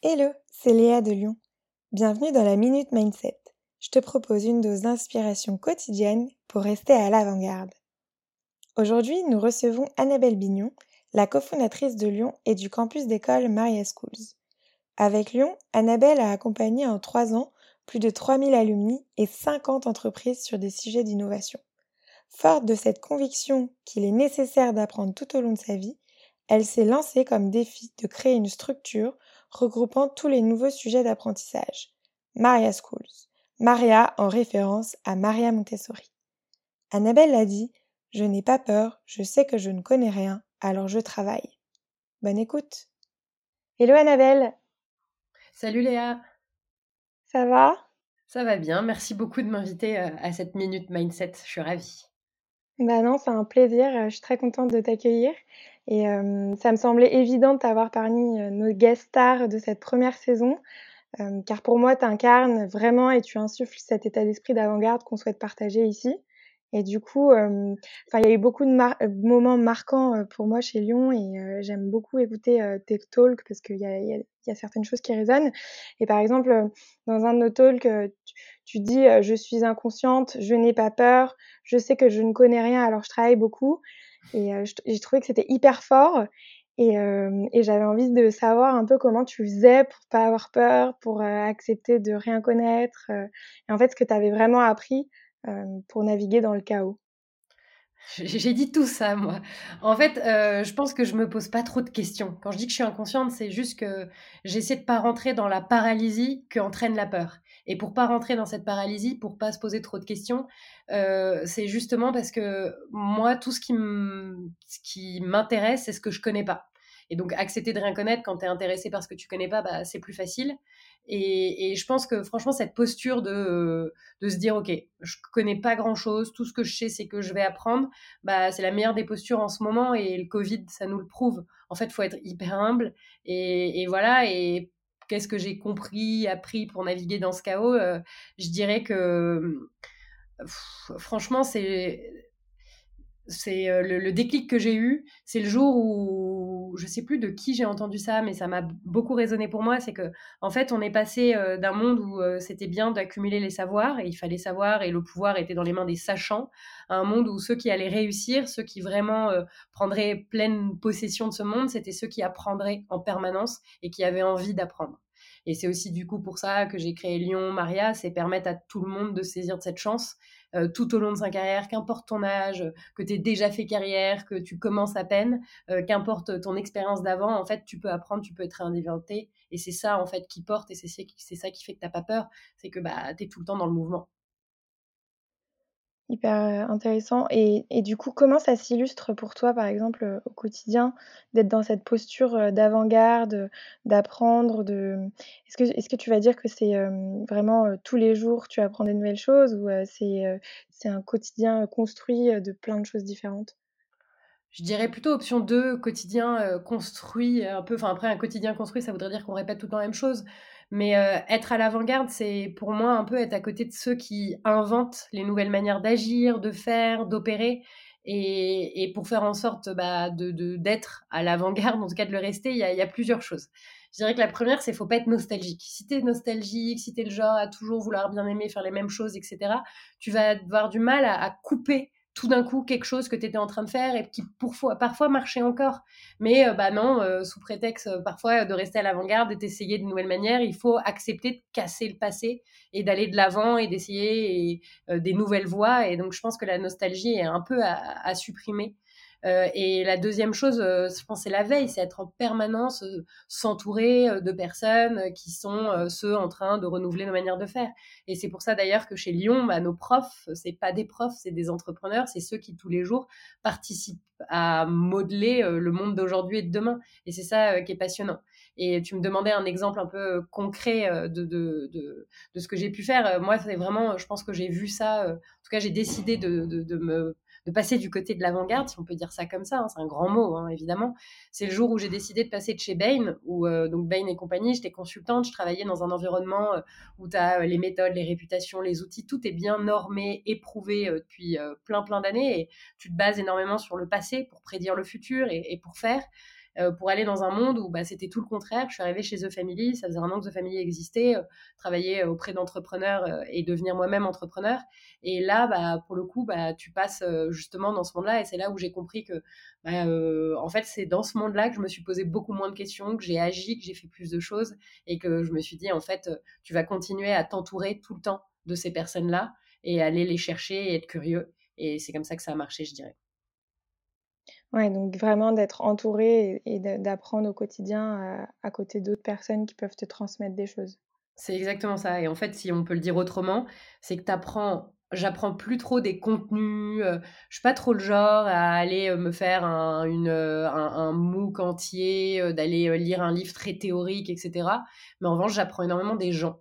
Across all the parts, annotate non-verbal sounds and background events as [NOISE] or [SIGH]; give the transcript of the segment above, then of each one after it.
Hello, c'est Léa de Lyon. Bienvenue dans la Minute Mindset. Je te propose une dose d'inspiration quotidienne pour rester à l'avant-garde. Aujourd'hui, nous recevons Annabelle Bignon, la cofondatrice de Lyon et du campus d'école Maria Schools. Avec Lyon, Annabelle a accompagné en trois ans plus de 3000 alumni et 50 entreprises sur des sujets d'innovation. Forte de cette conviction qu'il est nécessaire d'apprendre tout au long de sa vie, elle s'est lancée comme défi de créer une structure regroupant tous les nouveaux sujets d'apprentissage. Maria Schools. Maria en référence à Maria Montessori. Annabelle l'a dit, je n'ai pas peur, je sais que je ne connais rien, alors je travaille. Bonne écoute. Hello Annabelle. Salut Léa. Ça va? Ça va bien, merci beaucoup de m'inviter euh, à cette minute mindset, je suis ravie. Bah non, c'est un plaisir, je suis très contente de t'accueillir et ça me semblait évident de t'avoir parmi, nos guest stars de cette première saison, car pour moi tu incarnes vraiment et tu insuffles cet état d'esprit d'avant-garde qu'on souhaite partager ici. Et du coup, enfin il y a eu beaucoup de moments marquants, pour moi chez Lyon et j'aime beaucoup écouter, tes talks parce qu'il y a certaines choses qui résonnent. Et par exemple, dans un de nos talks, tu dis, «Je suis inconsciente, je n'ai pas peur, je sais que je ne connais rien alors je travaille beaucoup» Et j'ai trouvé que c'était hyper fort. Et, et j'avais envie de savoir un peu comment tu faisais pour pas avoir peur, pour accepter de rien connaître. et en fait, ce que tu avais vraiment appris pour naviguer dans le chaos. J'ai dit tout ça, moi. En fait, euh, je pense que je me pose pas trop de questions. Quand je dis que je suis inconsciente, c'est juste que j'essaie de pas rentrer dans la paralysie que entraîne la peur. Et pour pas rentrer dans cette paralysie, pour pas se poser trop de questions, euh, c'est justement parce que moi, tout ce qui m'intéresse, c'est ce que je connais pas. Et donc, accepter de rien connaître quand tu es intéressé par ce que tu connais pas, bah, c'est plus facile. Et, je pense que franchement, cette posture de, de se dire, OK, je connais pas grand-chose, tout ce que je sais, c'est que je vais apprendre, bah, c'est la meilleure des postures en ce moment et le Covid, ça nous le prouve. En fait, faut être hyper humble. Et, voilà, et qu'est-ce que j'ai compris, appris pour naviguer dans ce chaos euh, Je dirais que, franchement, c'est c'est euh, le, déclic que j'ai eu, c'est le jour où je sais plus de qui j'ai entendu ça, mais ça m'a beaucoup résonné pour moi. C'est que en fait, on est passé euh, d'un monde où euh, c'était bien d'accumuler les savoirs et il fallait savoir et le pouvoir était dans les mains des sachants, à un monde où ceux qui allaient réussir, ceux qui vraiment prendraient pleine possession de ce monde, c'était ceux qui apprendraient en permanence et qui avaient envie d'apprendre. Et c'est aussi du coup pour ça que j'ai créé Lyon Maria, c'est permettre à tout le monde de saisir de cette chance euh, tout au long de sa carrière, qu'importe ton âge, que tu déjà fait carrière, que tu commences à peine, euh, qu'importe ton expérience d'avant, en fait, tu peux apprendre, tu peux être réinventé. Et c'est ça, en fait, qui porte et c'est ça qui fait que tu n'as pas peur. C'est que bah, tu es tout le temps dans le mouvement. Hyper intéressant et du coup, comment ça s'illustre pour toi, par exemple, au quotidien, d'être dans cette posture, d'avant-garde, d'apprendre, de est-ce que est-ce que tu vas dire que c'est, vraiment, tous les jours tu apprends des nouvelles choses ou c'est, c'est un quotidien construit, de plein de choses différentes? Je dirais plutôt option 2, quotidien, construit, un peu enfin après un quotidien construit, ça voudrait dire qu'on répète tout le temps la même chose. Mais euh, être à l'avant-garde, c'est pour moi un peu être à côté de ceux qui inventent les nouvelles manières d'agir, de faire, d'opérer. Et, pour faire en sorte bah, de, d'être à l'avant-garde, en tout cas de le rester, il y a, plusieurs choses. Je dirais que la première, c'est faut pas être nostalgique. Si tu es nostalgique, si tu es le genre à toujours vouloir bien aimer, faire les mêmes choses, etc., tu vas avoir du mal à couper tout d'un coup quelque chose que tu étais en train de faire et qui parfois, marchait encore. Mais euh, bah non, euh, sous prétexte euh, parfois de rester à l'avant-garde et d'essayer de nouvelles manières, il faut accepter de casser le passé et d'aller de l'avant et d'essayer des nouvelles voies. Et donc je pense que la nostalgie est un peu à supprimer euh, et la deuxième chose, euh, je pense, c'est la veille, c'est être en permanence, euh, s'entourer de personnes qui sont ceux en train de renouveler nos manières de faire. Et c'est pour ça d'ailleurs que chez Lyon, bah, nos profs, c'est pas des profs, c'est des entrepreneurs, c'est ceux qui tous les jours participent à modeler le monde d'aujourd'hui et de demain. Et c'est ça qui est passionnant. Et tu me demandais un exemple un peu concret de, de, de, de ce que j'ai pu faire. Moi, c'est vraiment, je pense que j'ai vu ça. En tout cas, j'ai décidé de, de, me de passer du côté de l'avant-garde, si on peut dire ça comme ça, hein, c'est un grand mot hein, évidemment. C'est le jour où j'ai décidé de passer de chez Bain, où euh, donc Bain et compagnie, j'étais consultante, je travaillais dans un environnement euh, où tu as euh, les méthodes, les réputations, les outils, tout est bien normé, éprouvé depuis plein plein d'années et tu te bases énormément sur le passé pour prédire le futur et, pour faire. Pour aller dans un monde où bah, c'était tout le contraire. Je suis arrivée chez The Family, ça faisait un an que The Family existait, travailler auprès d'entrepreneurs et devenir moi-même entrepreneur. Et là, bah, pour le coup, bah, tu passes justement dans ce monde-là et c'est là où j'ai compris que, bah, en fait, c'est dans ce monde-là que je me suis posé beaucoup moins de questions, que j'ai agi, que j'ai fait plus de choses et que je me suis dit, en fait, tu vas continuer à t'entourer tout le temps de ces personnes-là et aller les chercher et être curieux. Et c'est comme ça que ça a marché, je dirais. Ouais, donc vraiment d'être entouré et, d'apprendre au quotidien à, côté d'autres personnes qui peuvent te transmettre des choses. C'est exactement ça. Et en fait, si on peut le dire autrement, c'est que tu apprends j'apprends plus trop des contenus. Je je suis pas trop le genre à aller me faire un, une, un, MOOC entier, d'aller lire un livre très théorique, etc. Mais en revanche, j'apprends énormément des gens.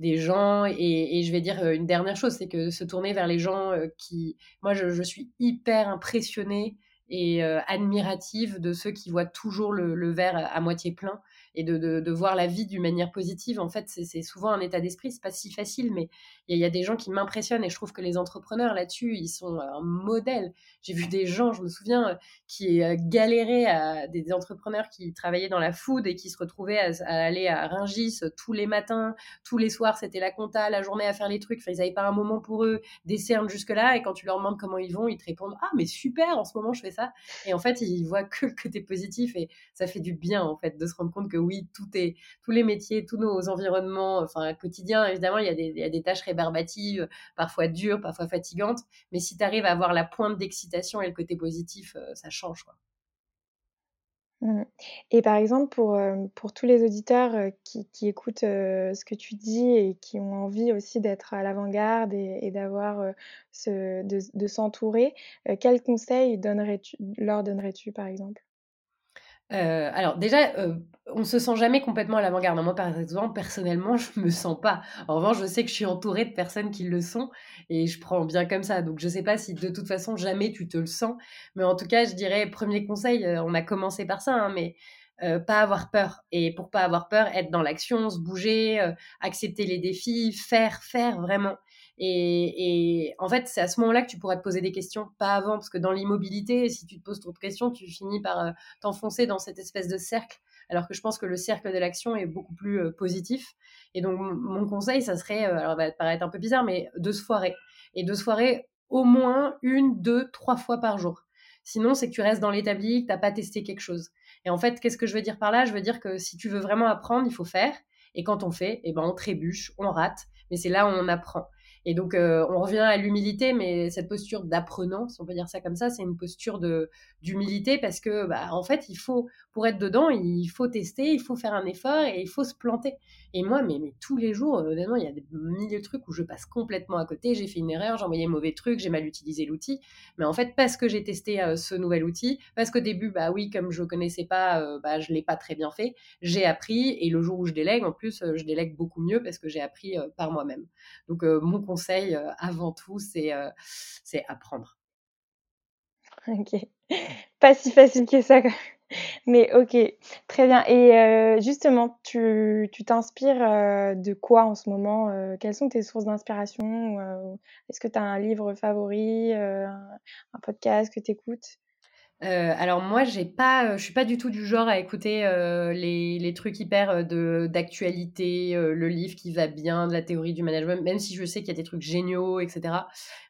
Des gens, et, je vais dire une dernière chose, c'est que se tourner vers les gens qui. Moi, je suis hyper impressionnée et admirative de ceux qui voient toujours le, le verre à moitié plein et de, voir la vie d'une manière positive. En fait, c'est souvent un état d'esprit. C'est pas si facile, mais il y, a des gens qui m'impressionnent et je trouve que les entrepreneurs là-dessus, ils sont un modèle. J'ai vu des gens, je me souviens, qui euh, galéraient à des entrepreneurs qui travaillaient dans la food et qui se retrouvaient à, aller à Ringis tous les matins, tous les soirs, c'était la compta, la journée à faire les trucs. Ils n'avaient pas un moment pour eux, des cernes jusque-là. Et quand tu leur demandes comment ils vont, ils te répondent Ah, mais super, en ce moment, je fais ça. Et en fait, ils voient que le côté positif et ça fait du bien, en fait, de se rendre compte que oui, tout est, tous les métiers, tous nos environnements, enfin, quotidiens, évidemment, il y, a des, tâches rébarbatives, parfois dures, parfois fatigantes. Mais si tu arrives à avoir la pointe d'excitation et le côté positif, euh, ça change. Mmh. Et par exemple, pour, euh, tous les auditeurs euh, qui, écoutent ce que tu dis et qui ont envie aussi d'être à l'avant-garde et, d'avoir de s'entourer, quels conseils donnerais-tu, leur donnerais-tu par exemple? Euh, alors déjà, euh, on se sent jamais complètement à l'avant-garde. Moi, par exemple, personnellement, [LAUGHS] je me sens pas. En revanche, je sais que je suis entourée de personnes qui le sont et je prends bien comme ça. Donc, je sais pas si de toute façon jamais tu te le sens, mais en tout cas, je dirais premier conseil. Euh, on a commencé par ça, hein, mais pas avoir peur. Et pour pas avoir peur, être dans l'action, se bouger, accepter les défis, faire, faire vraiment. Et, en fait, c'est à ce moment-là que tu pourras te poser des questions, pas avant, parce que dans l'immobilité, si tu te poses trop de questions, tu finis par euh, t'enfoncer dans cette espèce de cercle. Alors que je pense que le cercle de l'action est beaucoup plus euh, positif. Et donc, mon conseil, ça serait, euh, alors, ça va paraître un peu bizarre, mais de se foirer. Et de se foirer au moins une, deux, trois fois par jour. Sinon, c'est que tu restes dans l'établi, que tu n'as pas testé quelque chose. Et en fait, qu'est-ce que je veux dire par là? Je veux dire que si tu veux vraiment apprendre, il faut faire. Et quand on fait, eh ben, on trébuche, on rate. Mais c'est là où on apprend. Et donc, euh, on revient à l'humilité, mais cette posture d'apprenant, si on peut dire ça comme ça, c'est une posture d'humilité parce que, bah, en fait, il faut, pour être dedans, il faut tester, il faut faire un effort et il faut se planter. Et moi, mais, tous les jours, honnêtement, il y a des milliers de trucs où je passe complètement à côté. J'ai fait une erreur, j'ai envoyé un mauvais truc, j'ai mal utilisé l'outil. Mais en fait, parce que j'ai testé euh, ce nouvel outil, parce qu'au début, bah oui, comme je ne connaissais pas, euh, bah, je l'ai pas très bien fait, j'ai appris. Et le jour où je délègue, en plus, je délègue beaucoup mieux parce que j'ai appris par moi-même. Donc, mon conseil avant tout, c'est apprendre. Ok, [LAUGHS] pas si facile que ça. Mais ok, très bien. Et justement, tu t'inspires de quoi en ce moment Quelles sont tes sources d'inspiration Est-ce que tu as un livre favori, un, podcast que tu écoutes? Euh, alors moi, j'ai pas, je suis pas du tout du genre à écouter euh, les, les, trucs hyper de d'actualité, le livre qui va bien, de la théorie du management, même si je sais qu'il y a des trucs géniaux, etc.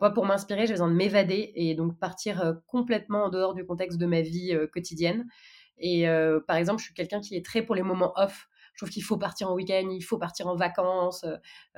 Moi, pour m'inspirer, j'ai besoin de m'évader et donc partir complètement en dehors du contexte de ma vie quotidienne. Et par exemple, je suis quelqu'un qui est très pour les moments off. Je trouve qu'il faut partir en week-end, il faut partir en vacances.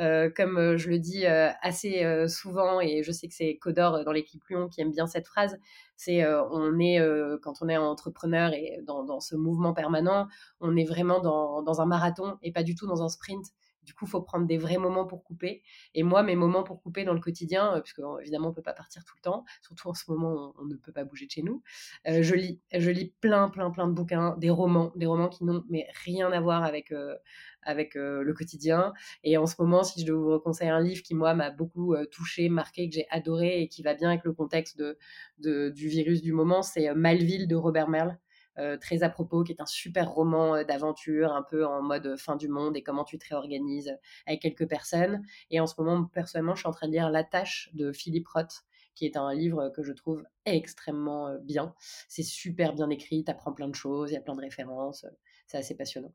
Euh, comme euh, je le dis euh, assez souvent, et je sais que c'est Codor dans l'équipe Lyon qui aime bien cette phrase, c'est on est, quand on est entrepreneur et dans, ce mouvement permanent, on est vraiment dans un marathon et pas du tout dans un sprint. Du coup, faut prendre des vrais moments pour couper. Et moi, mes moments pour couper dans le quotidien, euh, puisque évidemment, on ne peut pas partir tout le temps, surtout en ce moment, on, ne peut pas bouger de chez nous. Euh, je lis, je lis plein, plein, plein de bouquins, des romans, des romans qui n'ont mais rien à voir avec euh, avec le quotidien. Et en ce moment, si je dois vous conseiller un livre qui moi m'a beaucoup touché, marqué, que j'ai adoré et qui va bien avec le contexte de, du virus du moment, c'est Malville de Robert Merle. Euh, très à propos, qui est un super roman euh, d'aventure, un peu en mode euh, fin du monde et comment tu te réorganises avec quelques personnes. Et en ce moment, personnellement, je suis en train de lire La Tâche de Philippe Roth, qui est un livre que je trouve extrêmement bien. C'est super bien écrit, tu apprends plein de choses, il y a plein de références, c'est assez passionnant.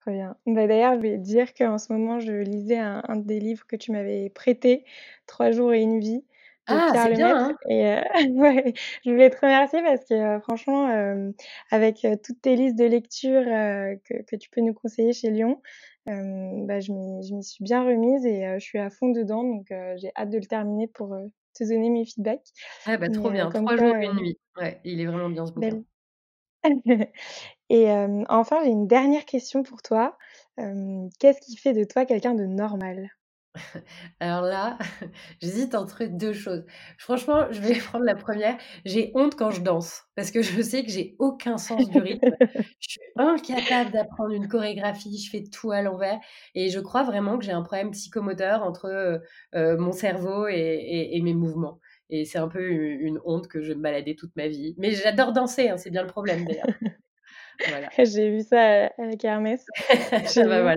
Très bien. Bah, d'ailleurs, je vais dire qu'en ce moment, je lisais un, des livres que tu m'avais prêté, Trois jours et une vie ah, Pierre Lemaitre. Hein et [LAUGHS] ouais, je voulais te remercier parce que franchement, avec toutes tes listes de lecture que, que, tu peux nous conseiller chez Lyon, bah, je m'y suis bien remise et je suis à fond dedans. Donc, j'ai hâte de le terminer pour te donner mes feedbacks. Ah bah, trop bien, Trois jours et une nuit. Ouais, il est vraiment bien ce bouquin. [LAUGHS] Et enfin, j'ai une dernière question pour toi. qu'est-ce qui fait de toi quelqu'un de normal? [LAUGHS] Alors là, [LAUGHS] j'hésite entre deux choses. Franchement, je vais [LAUGHS] prendre la première. J'ai honte quand je danse parce que je sais que j'ai aucun sens du rythme. Je suis incapable d'apprendre une chorégraphie, je fais tout à l'envers et je crois vraiment que j'ai un problème psychomoteur entre, mon cerveau et mes mouvements et c'est un peu une honte que je vais me balader toute ma vie. Mais j'adore danser, hein, c'est bien le problème d'ailleurs. J'ai vu ça à la kermesse. bah, voilà.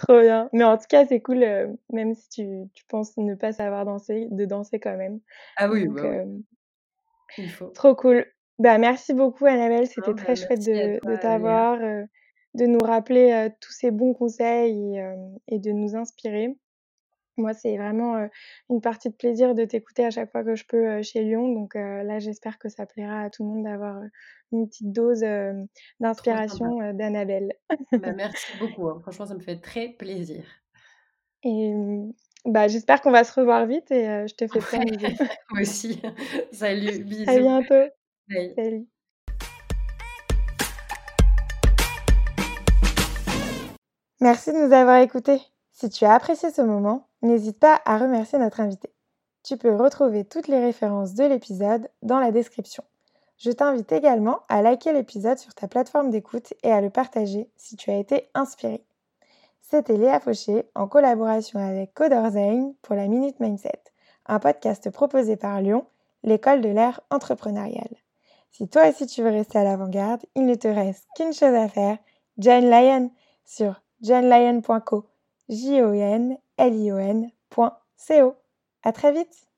Trop bien. Mais en tout cas, c'est cool, euh, même si tu, tu, penses ne pas savoir danser, de danser quand même. Ah oui, bah oui. Euh, Il faut. Trop cool. Bah, merci beaucoup, Annabelle. C'était très bah, chouette de, de t'avoir, euh, de nous rappeler tous ces bons conseils et, et de nous inspirer. Moi, c'est vraiment une partie de plaisir de t'écouter à chaque fois que je peux chez Lyon. Donc là, j'espère que ça plaira à tout le monde d'avoir une petite dose d'inspiration d'Annabelle. Bah, [LAUGHS] merci beaucoup. Hein. Franchement, ça me fait très plaisir. Et mmh, bah, j'espère qu'on va se revoir vite et je te fais plein de. [LAUGHS] Moi aussi. [LAUGHS] Salut, bisous. À bientôt. Salut. Merci de nous avoir écoutés. Si tu as apprécié ce moment, n'hésite pas à remercier notre invité. Tu peux retrouver toutes les références de l'épisode dans la description. Je t'invite également à liker l'épisode sur ta plateforme d'écoute et à le partager si tu as été inspiré. C'était Léa Fauché en collaboration avec Coderzain pour la Minute Mindset, un podcast proposé par Lyon, l'école de l'ère entrepreneuriale. Si toi aussi tu veux rester à l'avant-garde, il ne te reste qu'une chose à faire, join Lion sur johnlion.co j o n l i o n.co. À très vite